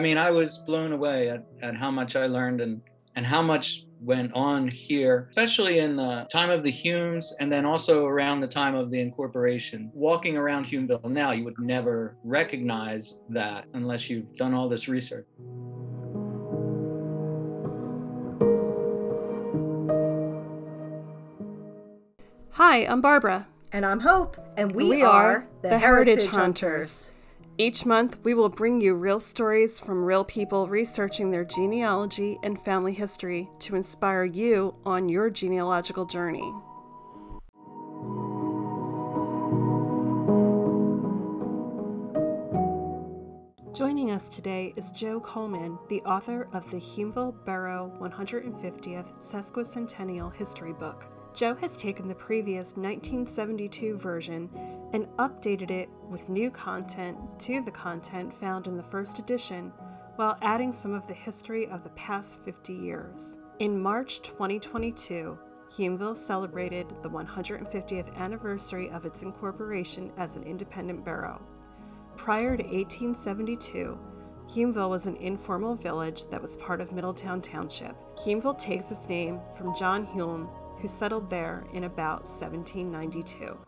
I mean, I was blown away at, at how much I learned and, and how much went on here, especially in the time of the Hulmes and then also around the time of the incorporation. Walking around Hulmeville now, you would never recognize that unless you've done all this research. Hi, I'm Barbara. And I'm Hope, and we, We are, are the, the Heritage, Heritage Hunters. Each month, we will bring you real stories from real people researching their genealogy and family history to inspire you on your genealogical journey. Joining us today is Joe Coleman, the author of the Hulmeville Borough 150th Sesquicentennial History Book. Joe has taken the previous 1972 version and updated it with new content to the content found in the first edition while adding some of the history of the past 50 years. In March 2022, Hulmeville celebrated the 150th anniversary of its incorporation as an independent borough. Prior to 1872, Hulmeville was an informal village that was part of Middletown Township. Hulmeville takes its name from John Hulme, who settled there in about 1792.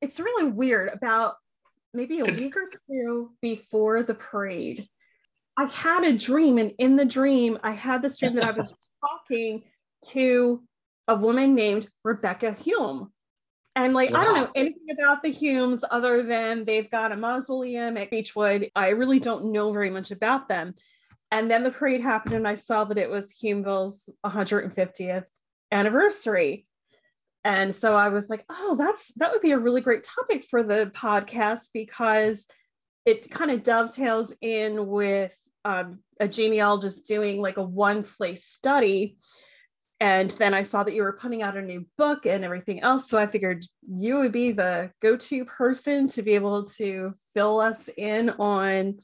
It's really weird. About maybe a week or two before the parade, I had a dream, and in the dream, I had this dream that I was talking to a woman named Rebecca Hulme. And like, I don't know anything about the Hulmes other than they've got a mausoleum at Beechwood. I really don't know very much about them. And then the parade happened, and I saw that it was Hulmeville's 150th anniversary. And so I was like, oh, that's that would be a really great topic for the podcast because it kind of dovetails in with um, a genealogist doing like a one place study. And then I saw that you were putting out a new book and everything else. So I figured you would be the go to person to be able to fill us in on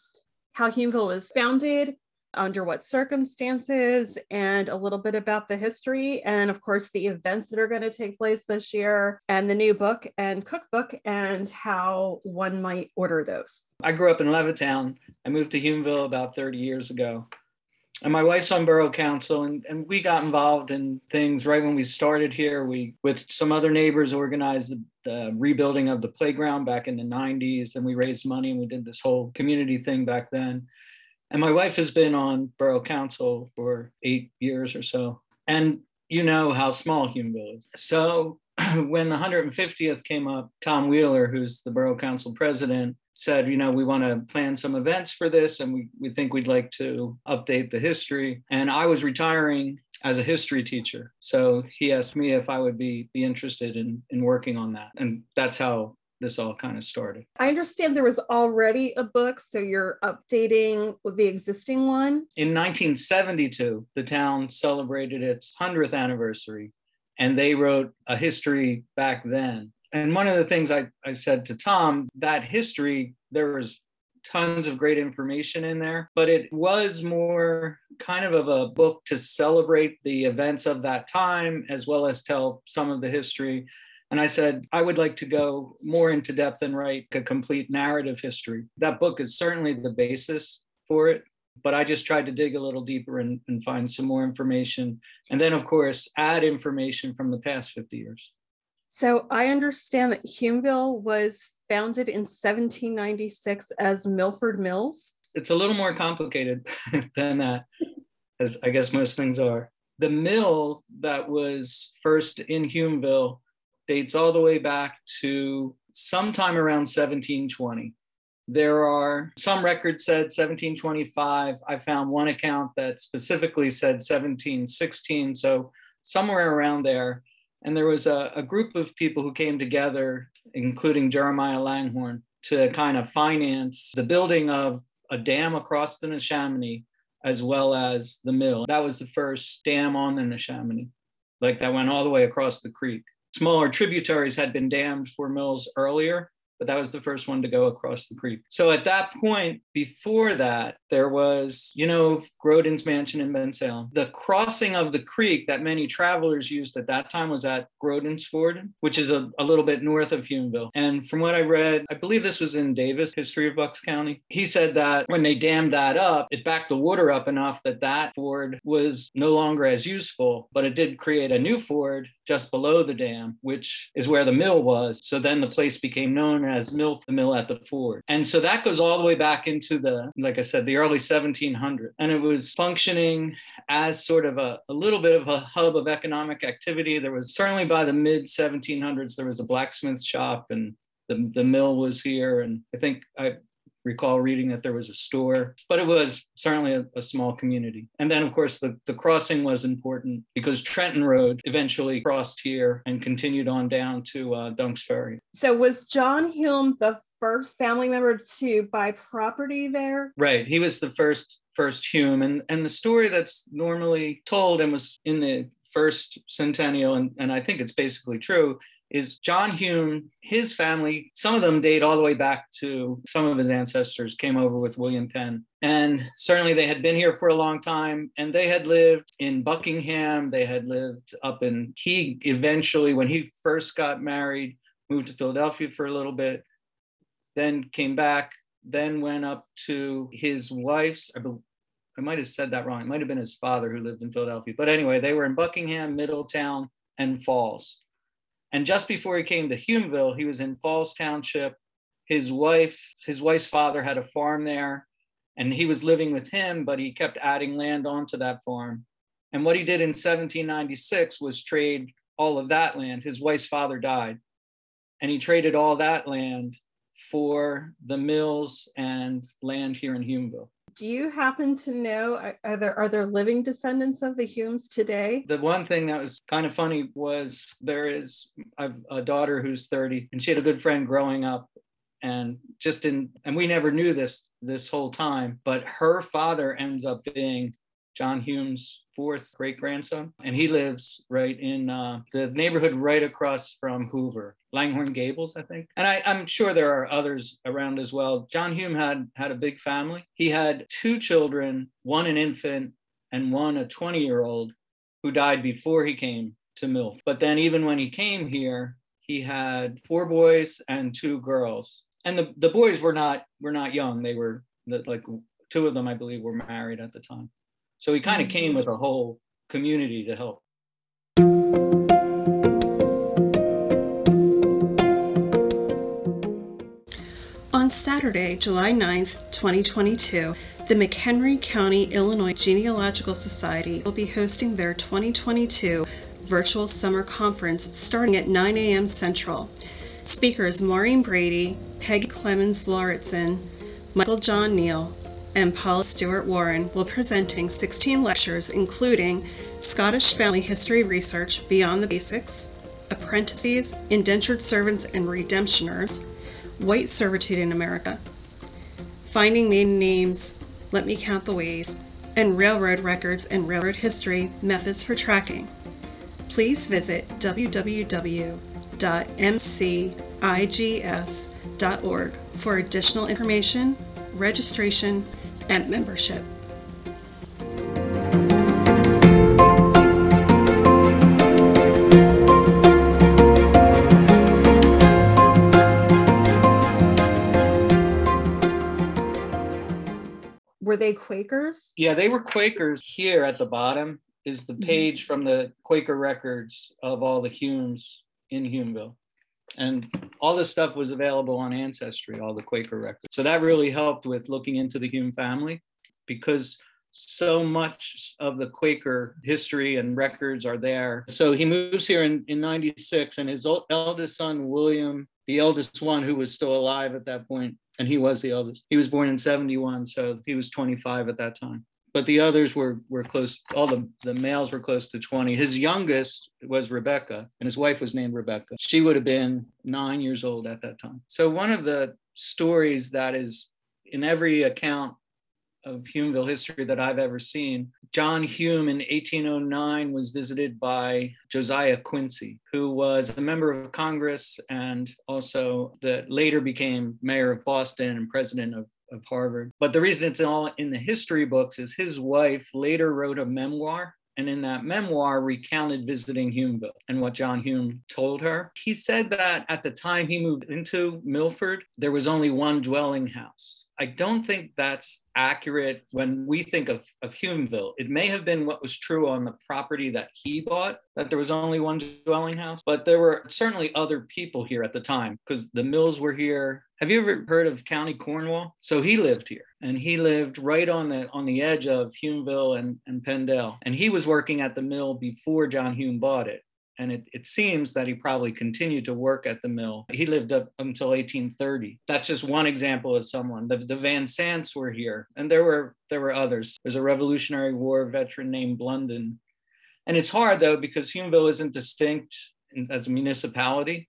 how Hulmeville was founded, under what circumstances, and a little bit about the history. And of course, the events that are going to take place this year, and the new book and cookbook, and how one might order those. I grew up in Levittown. I moved to Hulmeville about 30 years ago. And my wife's on borough council, and, and we got involved in things right when we started here. We, with some other neighbors, organized the, the rebuilding of the playground back in the 90s. And we raised money and we did this whole community thing back then. And my wife has been on borough council for eight years or so. And you know how small Hulmeville is. So when the 150th came up, Tom Wheeler, who's the borough council president, said, you know, we want to plan some events for this and we, we think we'd like to update the history. And I was retiring as a history teacher. So he asked me if I would be, be interested in, in working on that. And that's how this all kind of started. I understand there was already a book, so you're updating with the existing one. In 1972, the town celebrated its 100th anniversary and they wrote a history back then. And one of the things I, I said to Tom, that history, there was tons of great information in there, but it was more kind of of a book to celebrate the events of that time as well as tell some of the history. And I said, I would like to go more into depth and write a complete narrative history. That book is certainly the basis for it, but I just tried to dig a little deeper and, and find some more information. And then, of course, add information from the past 50 years. So I understand that Hulmeville was founded in 1796 as Milford Mills. It's a little more complicated than that, as I guess most things are. The mill that was first in Hulmeville dates all the way back to sometime around 1720. There are some records said 1725. I found one account that specifically said 1716. So somewhere around there. And there was a, a group of people who came together, including Jeremiah Langhorne, to kind of finance the building of a dam across the Neshaminy as well as the mill. That was the first dam on the Neshaminy, like that went all the way across the creek. Smaller tributaries had been dammed for mills earlier, but that was the first one to go across the creek. So at that point, before that, there was, you know, Growden's mansion in Bensalem. The crossing of the creek that many travelers used at that time was at Growden's Ford, which is a, a little bit north of Hulmeville. And from what I read, I believe this was in Davis, History of Bucks County. He said that when they dammed that up, it backed the water up enough that that ford was no longer as useful, but it did create a new ford just below the dam, which is where the mill was. So then the place became known as Mill, the mill at the ford. And so that goes all the way back into the, like I said, the early 1700s. And it was functioning as sort of a, a little bit of a hub of economic activity. There was certainly by the mid 1700s, there was a blacksmith shop and the, the mill was here. And I think I recall reading that there was a store, but it was certainly a, a, small community. And then, of course, the, the crossing was important because Trenton Road eventually crossed here and continued on down to uh, Dunk's Ferry. So, was John Hulme the first family member to buy property there? Right. He was the first first Hulme. And, and the story that's normally told and was in the first centennial, and, and I think it's basically true, is John Hulme, his family, some of them date all the way back to some of his ancestors came over with William Penn. And certainly they had been here for a long time and they had lived in Buckingham. They had lived up in, he eventually, when he first got married, moved to Philadelphia for a little bit, then came back, then went up to his wife's, I, believe. I might have said that wrong. It might have been his father who lived in Philadelphia. But anyway, they were in Buckingham, Middletown, and Falls. And just before he came to Hulmeville, he was in Falls Township. His wife, his wife's father had a farm there, and he was living with him, but he kept adding land onto that farm. And what he did in 1796 was trade all of that land. His wife's father died, and he traded all that land for the mills and land here in Hulmeville do you happen to know are there are there living descendants of the Hulmes today? The one thing that was kind of funny was there is I've a daughter who's 30 and she had a good friend growing up and just in and we never knew this this whole time but her father ends up being John Hulme's fourth great grandson, and he lives right in uh, the neighborhood right across from Hoover, Langhorne Gables, I think. And I, I'm sure there are others around as well. John Hulme had had a big family. He had two children, one an infant and one a 20 year old, who died before he came to MILF. But then even when he came here, he had four boys and two girls. And the, the boys were not were not young. They were like two of them, I believe, were married at the time. So he kind of came with a whole community to help. On Saturday, July 9th, 2022, the McHenry County, Illinois Genealogical Society will be hosting their 2022 virtual summer conference starting at 9 a.m. Central. Speakers Maureen Brady, Peggy Clemens Lauritzen, Michael John Neill, and Paula Stuart Warren will presenting 16 lectures including Scottish Family History Research Beyond the Basics, Apprentices, Indentured Servants and Redemptioners, White Servitude in America, Finding Maiden Names, Let Me Count the Ways, and Railroad Records and Railroad History Methods for Tracking. Please visit www.mcigs.org for additional information, registration, and membership. Were they Quakers? Yeah, they were Quakers. Here at the bottom is the mm-hmm. page from the Quaker records of all the Hulmes in Hulmeville. And all this stuff was available on Ancestry, all the Quaker records. So that really helped with looking into the Hulme family because so much of the Quaker history and records are there. So he moves here in, in 96, and his old, eldest son, William, the eldest one who was still alive at that point, and he was the eldest, he was born in 71, so he was 25 at that time but the others were were close all the the males were close to 20 his youngest was rebecca and his wife was named rebecca she would have been nine years old at that time so one of the stories that is in every account of Hulmeville history that I've ever seen. John Hulme in 1809 was visited by Josiah Quincy, who was a member of Congress and also that later became mayor of Boston and president of, of Harvard. But the reason it's all in the history books is his wife later wrote a memoir and in that memoir recounted visiting Hulmeville and what John Hulme told her. He said that at the time he moved into Milford, there was only one dwelling house. I don't think that's accurate when we think of, of Hulmeville. It may have been what was true on the property that he bought, that there was only one dwelling house, but there were certainly other people here at the time because the mills were here. Have you ever heard of County Cornwall? So he lived here and he lived right on the on the edge of Hulmeville and, and Penndel. And he was working at the mill before John Hulme bought it and it, it seems that he probably continued to work at the mill. He lived up until 1830. That's just one example of someone. The, the Van Sants were here, and there were there were others. There's a Revolutionary War veteran named Blunden, and it's hard though because Hulmeville isn't distinct in, as a municipality,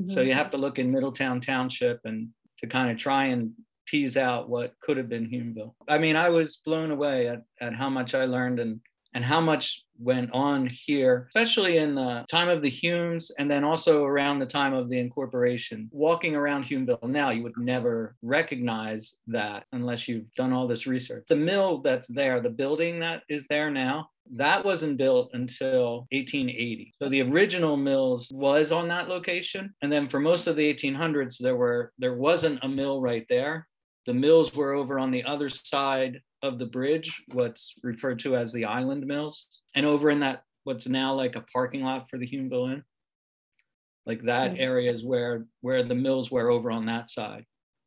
mm-hmm. so you have to look in Middletown Township and to kind of try and tease out what could have been Hulmeville. I mean, I was blown away at, at how much I learned and and how much went on here, especially in the time of the Hulmes and then also around the time of the incorporation. Walking around Hulmeville now, you would never recognize that unless you've done all this research. The mill that's there, the building that is there now, that wasn't built until 1880. So the original mills was on that location. And then for most of the 1800s, there were there wasn't a mill right there. The mills were over on the other side of the bridge, what's referred to as the Island Mills, and over in that what's now like a parking lot for the Hulmeville Inn. Like that mm-hmm. area is where where the mills were over on that side.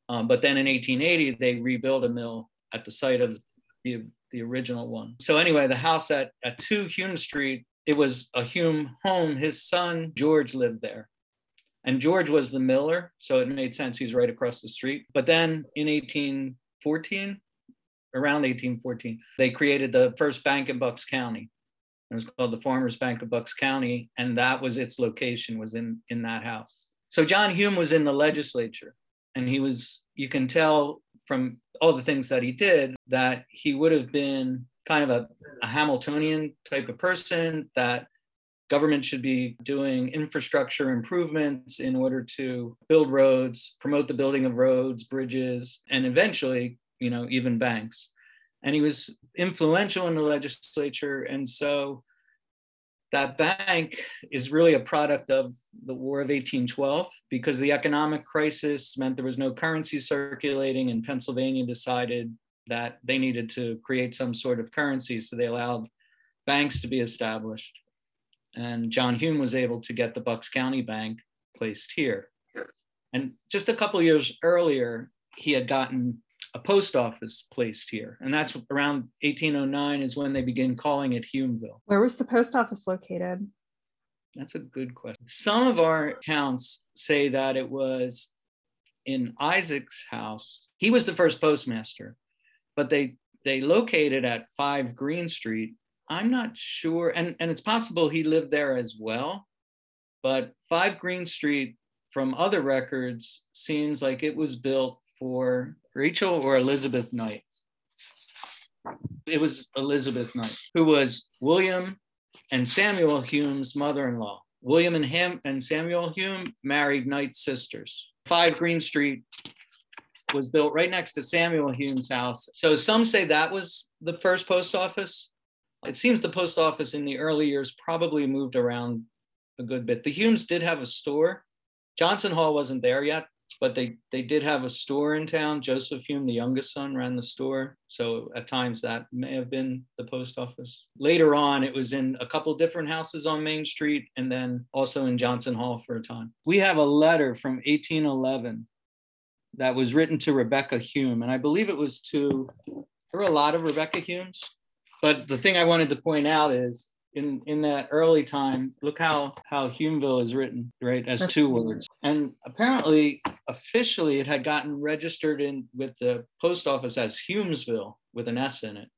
Um, but then in 1880, they rebuilt a mill at the site of the, the original one. So anyway, the house at, at 2 Hulme Street, it was a Hulme home. His son, George, lived there. And George was the miller, so it made sense he's right across the street. But then in 1814, around 1814, they created the first bank in Bucks County. It was called the Farmers Bank of Bucks County, and that was its location was in in that house. So John Hulme was in the legislature, and he was. You can tell from all the things that he did that he would have been kind of a, a Hamiltonian type of person that government should be doing infrastructure improvements in order to build roads, promote the building of roads, bridges, and eventually you know, even banks. And he was influential in the legislature. And so that bank is really a product of the War of 1812 because the economic crisis meant there was no currency circulating, and Pennsylvania decided that they needed to create some sort of currency. So they allowed banks to be established. And John Hulme was able to get the Bucks County Bank placed here. And just a couple years earlier, he had gotten a post office placed here. And that's around 1809 is when they begin calling it Hulmeville. Where was the post office located? That's a good question. Some of our accounts say that it was in Isaac's house. He was the first postmaster, but they they located at 5 Green Street. I'm not sure and and it's possible he lived there as well. But 5 Green Street from other records seems like it was built for Rachel or Elizabeth Knight? It was Elizabeth Knight, who was William and Samuel Hulme's mother in law. William and him and Samuel Hulme married Knight's sisters. Five Green Street was built right next to Samuel Hulme's house. So some say that was the first post office. It seems the post office in the early years probably moved around a good bit. The Hulmes did have a store. Johnson Hall wasn't there yet, but they they did have a store in town. Joseph Hulme, the youngest son, ran the store. So at times that may have been the post office. Later on, it was in a couple different houses on Main Street and then also in Johnson Hall for a time. We have a letter from 1811 that was written to Rebecca Hulme. And I believe it was to, there were a lot of Rebecca Hulmes. But the thing I wanted to point out is in in that early time look how how hulmeville is written right as two words and apparently officially it had gotten registered in with the post office as hulmesville with an s in it.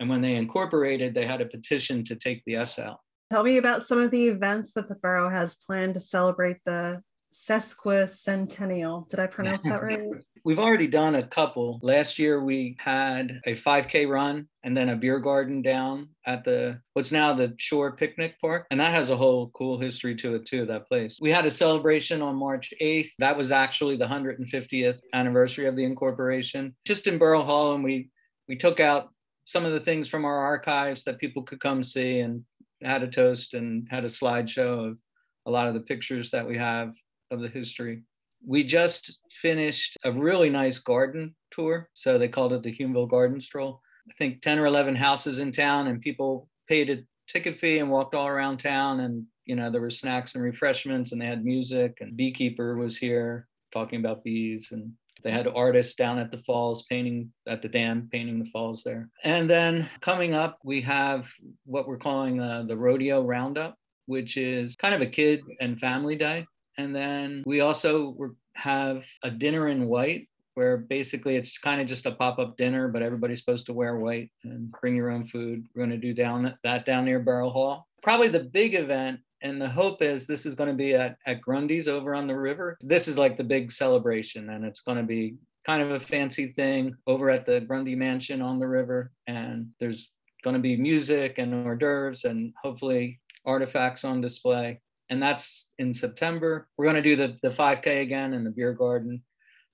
And when they incorporated they had a petition to take the s out. Tell me about some of the events that the borough has planned to celebrate the sesquicentennial. Did i pronounce that right We've already done a couple. Last year we had a 5K run and then a beer garden down at the what's now the Shore Picnic Park. And that has a whole cool history to it too, that place. We had a celebration on March 8th. That was actually the 150th anniversary of the incorporation. Just in Borough Hall and we we took out some of the things from our archives that people could come see and had a toast and had a slideshow of a lot of the pictures that we have of the history we just finished a really nice garden tour. So they called it the Hulmeville Garden Stroll. I think 10 or 11 houses in town, and people paid a ticket fee and walked all around town. And, you know, there were snacks and refreshments, and they had music, and Beekeeper was here talking about bees. And they had artists down at the falls painting at the dam, painting the falls there. And then coming up, we have what we're calling uh, the Rodeo Roundup, which is kind of a kid and family day. And then we also have a dinner in white where basically it's kind of just a pop-up dinner, but everybody's supposed to wear white and bring your own food. We're going to do down that down near Borough Hall. Probably the big event, and the hope is this is going to be at, at Grundy's over on the river. This is like the big celebration, and it's going to be kind of a fancy thing over at the Grundy Mansion on the river. And there's going to be music and hors d'oeuvres and hopefully artifacts on display and that's in September. We're going to do the, the 5K again in the beer garden.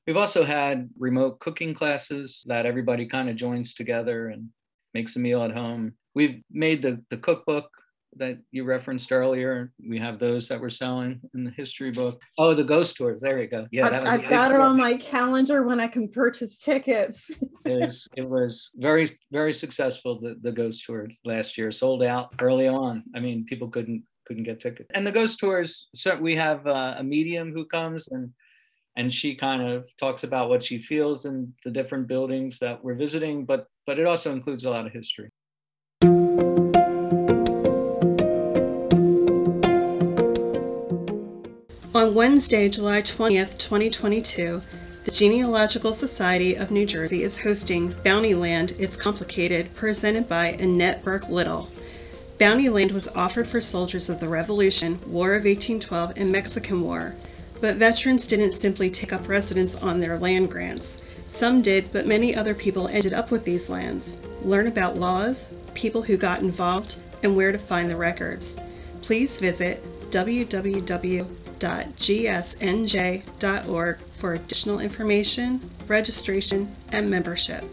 We've also had remote cooking classes that everybody kind of joins together and makes a meal at home. We've made the, the cookbook that you referenced earlier. We have those that we're selling in the history book. Oh, the ghost tours. There you go. Yeah, I've, I've got it on my calendar when I can purchase tickets. it, was, it was very, very successful, the, the ghost tour last year, sold out early on. I mean, people couldn't couldn't get tickets. And the ghost tours, so we have uh, a medium who comes and and she kind of talks about what she feels in the different buildings that we're visiting, but but it also includes a lot of history. On Wednesday, July 20th, 2022, the Genealogical Society of New Jersey is hosting Bountyland It's Complicated, presented by Annette Burke Lyttle. Bounty land was offered for soldiers of the Revolution, War of 1812, and Mexican War, but veterans didn't simply take up residence on their land grants. Some did, but many other people ended up with these lands. Learn about laws, people who got involved, and where to find the records. Please visit www.gsnj.org for additional information, registration, and membership.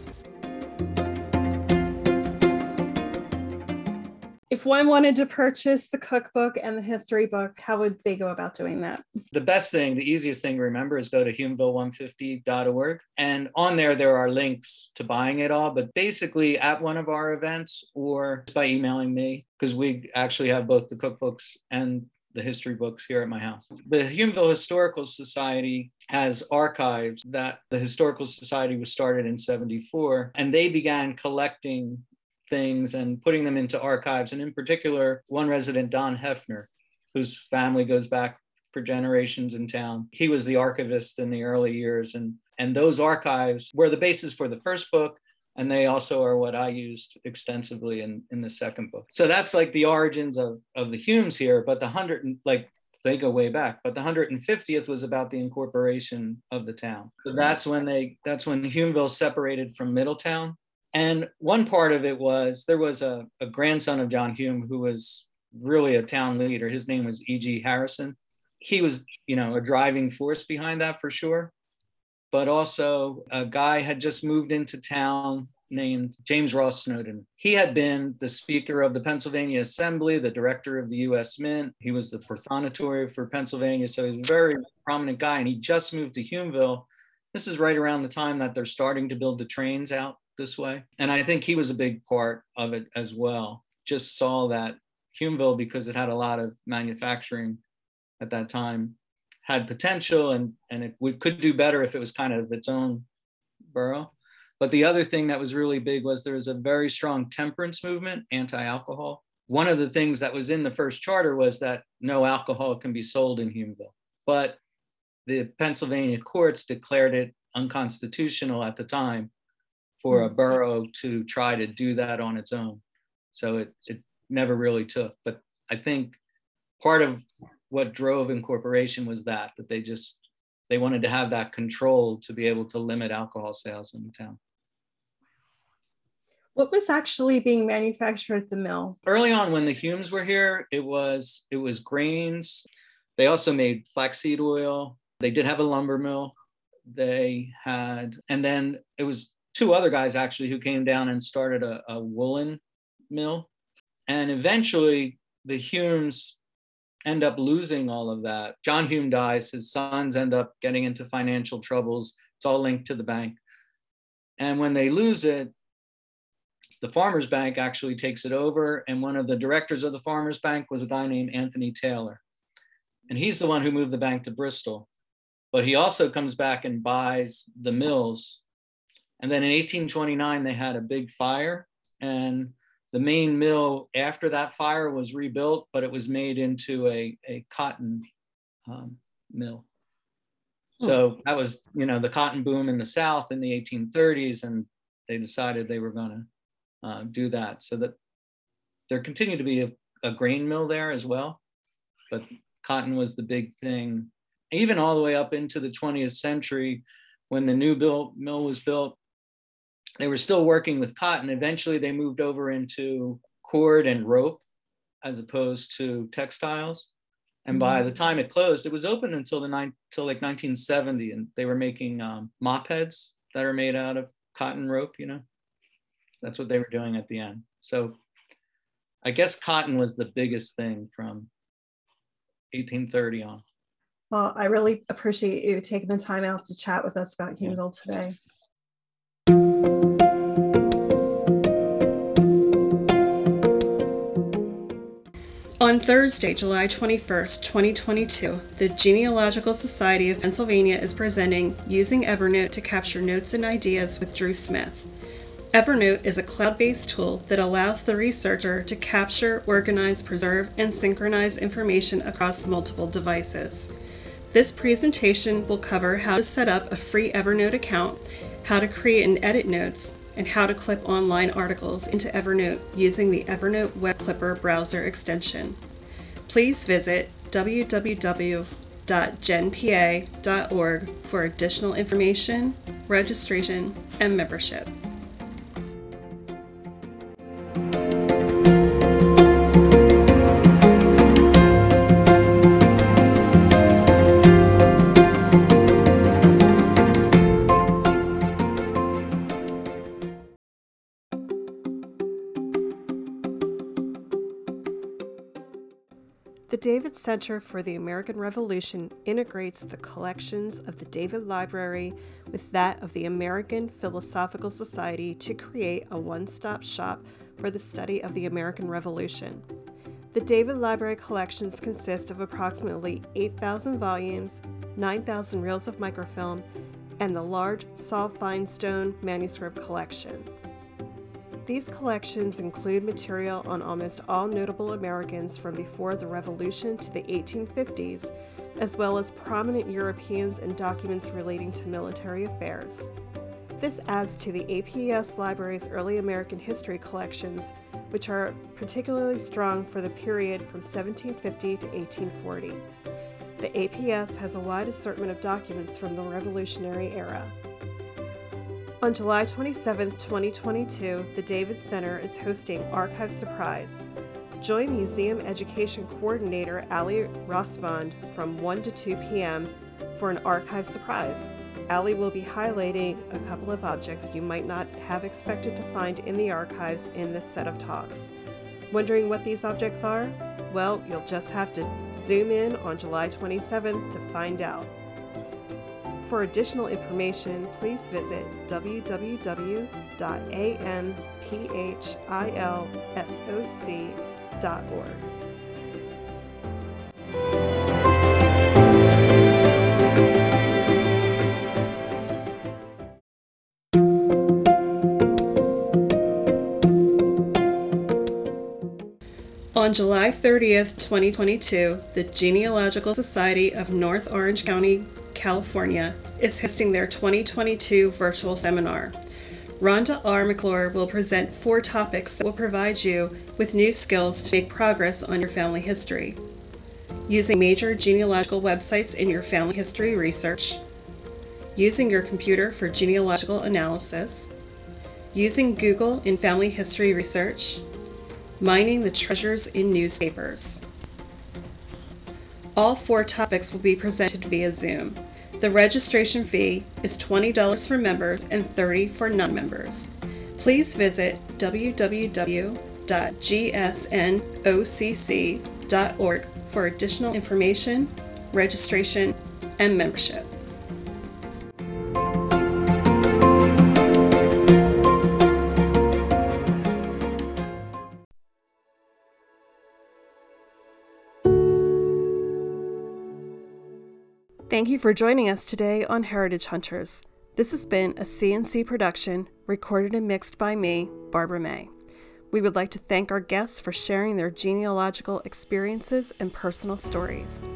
If one wanted to purchase the cookbook and the history book, how would they go about doing that? The best thing, the easiest thing to remember is go to hulmeville150.org. And on there, there are links to buying it all. But basically, at one of our events or by emailing me, because we actually have both the cookbooks and the history books here at my house. The Hulmeville Historical Society has archives that the Historical Society was started in 74, and they began collecting things and putting them into archives. And in particular, one resident, Don Hefner, whose family goes back for generations in town. He was the archivist in the early years. And, and those archives were the basis for the first book. And they also are what I used extensively in, in the second book. So that's like the origins of, of the Hulmes here. But the hundred, like they go way back but the 150th was about the incorporation of the town so that's when they that's when hulmeville separated from middletown and one part of it was there was a, a grandson of John Hulme who was really a town leader. His name was E.G. Harrison. He was, you know, a driving force behind that for sure. But also, a guy had just moved into town named James Ross Snowden. He had been the Speaker of the Pennsylvania Assembly, the Director of the U.S. Mint. He was the Prothonotary for Pennsylvania. So he's a very prominent guy. And he just moved to Hulmeville. This is right around the time that they're starting to build the trains out this way. And I think he was a big part of it as well. Just saw that Hulmeville, because it had a lot of manufacturing at that time, had potential and, and it could do better if it was kind of its own borough. But the other thing that was really big was there was a very strong temperance movement, anti alcohol. One of the things that was in the first charter was that no alcohol can be sold in Hulmeville. But the Pennsylvania courts declared it unconstitutional at the time for a mm. borough to try to do that on its own. So it, it never really took. But I think part of what drove incorporation was that, that they just, they wanted to have that control to be able to limit alcohol sales in the town. What was actually being manufactured at the mill? Early on, when the Hulmes were here, it was it was grains. They also made flaxseed oil. They did have a lumber mill. They had, and then it was two other guys actually who came down and started a, a woolen mill. And eventually, the Hulmes end up losing all of that. John Hulme dies, his sons end up getting into financial troubles. It's all linked to the bank. And when they lose it, the Farmers Bank actually takes it over. And one of the directors of the Farmers Bank was a guy named Anthony Taylor. And he's the one who moved the bank to Bristol. But he also comes back and buys the mills. And then in 1829, they had a big fire. And the main mill after that fire was rebuilt, but it was made into a, a cotton um, mill. Hmm. So that was, you know, the cotton boom in the South in the 1830s, and they decided they were going to uh, do that. So that there continued to be a, a, grain mill there as well, but cotton was the big thing. Even all the way up into the 20th century, when the new built mill was built, they were still working with cotton. Eventually, they moved over into cord and rope as opposed to textiles. And by mm-hmm. the time it closed, it was open until the nine till like 1970, and they were making um, mop heads that are made out of cotton rope. You know, that's what they were doing at the end. So, I guess cotton was the biggest thing from 1830 on. Well, I really appreciate you taking the time out to chat with us about Hulmeville today. Thursday, July 21st, 2022, the Genealogical Society of Pennsylvania is presenting Using Evernote to Capture Notes and Ideas with Drew Smith. Evernote is a cloud based tool that allows the researcher to capture, organize, preserve, and synchronize information across multiple devices. This presentation will cover how to set up a free Evernote account, how to create and edit notes, and how to clip online articles into Evernote using the Evernote Web Clipper browser extension. Please visit www.genpa.org for additional information, registration, and membership. Center for the American Revolution integrates the collections of the David Library with that of the American Philosophical Society to create a one stop shop for the study of the American Revolution. The David Library collections consist of approximately 8,000 volumes, 9,000 reels of microfilm, and the large Sol Feinstone manuscript collection. These collections include material on almost all notable Americans from before the Revolution to the 1850s, as well as prominent Europeans and documents relating to military affairs. This adds to the APS Library's early American history collections, which are particularly strong for the period from 1750 to 1840. The APS has a wide assortment of documents from the Revolutionary era. On July 27, 2022, the David Center is hosting Archive Surprise. Join Museum Education Coordinator Ali Rossbond from 1 to 2 p.m. for an archive surprise. Ali will be highlighting a couple of objects you might not have expected to find in the archives in this set of talks. Wondering what these objects are? Well, you'll just have to zoom in on July 27th to find out. For additional information, please visit www.amphiLsoc.org. On July 30th, 2022, the Genealogical Society of North Orange County California, is hosting their 2022 virtual seminar. Rhonda R. McClure will present four topics that will provide you with new skills to make progress on your family history. using major genealogical websites in your family history research, using your computer for genealogical analysis, using Google in family history research, mining the treasures in newspapers. All four topics will be presented via Zoom. The registration fee is $20 for members and 30 for non-members. Please visit www.gsnocc.org for additional information, registration, and membership. Thank you for joining us today on Heritage Hunters. This has been a CNC production, recorded and mixed by me, Barbara May. We would like to thank our guests for sharing their genealogical experiences and personal stories.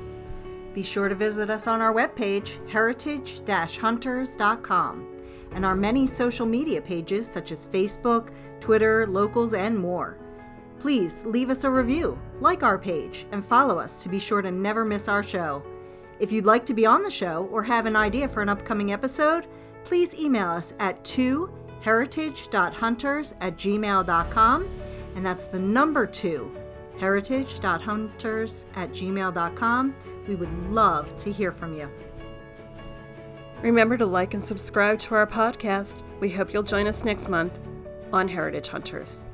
Be sure to visit us on our webpage, heritage hunters.com, and our many social media pages such as Facebook, Twitter, Locals, and more. Please leave us a review, like our page, and follow us to be sure to never miss our show. If you'd like to be on the show or have an idea for an upcoming episode, please email us at 2heritage.hunters at gmail.com, and that's the number 2, heritage.hunters at gmail.com. We would love to hear from you. Remember to like and subscribe to our podcast. We hope you'll join us next month on Heritage Hunters.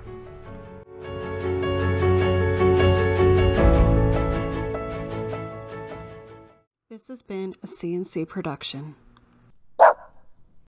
This has been a CNC production.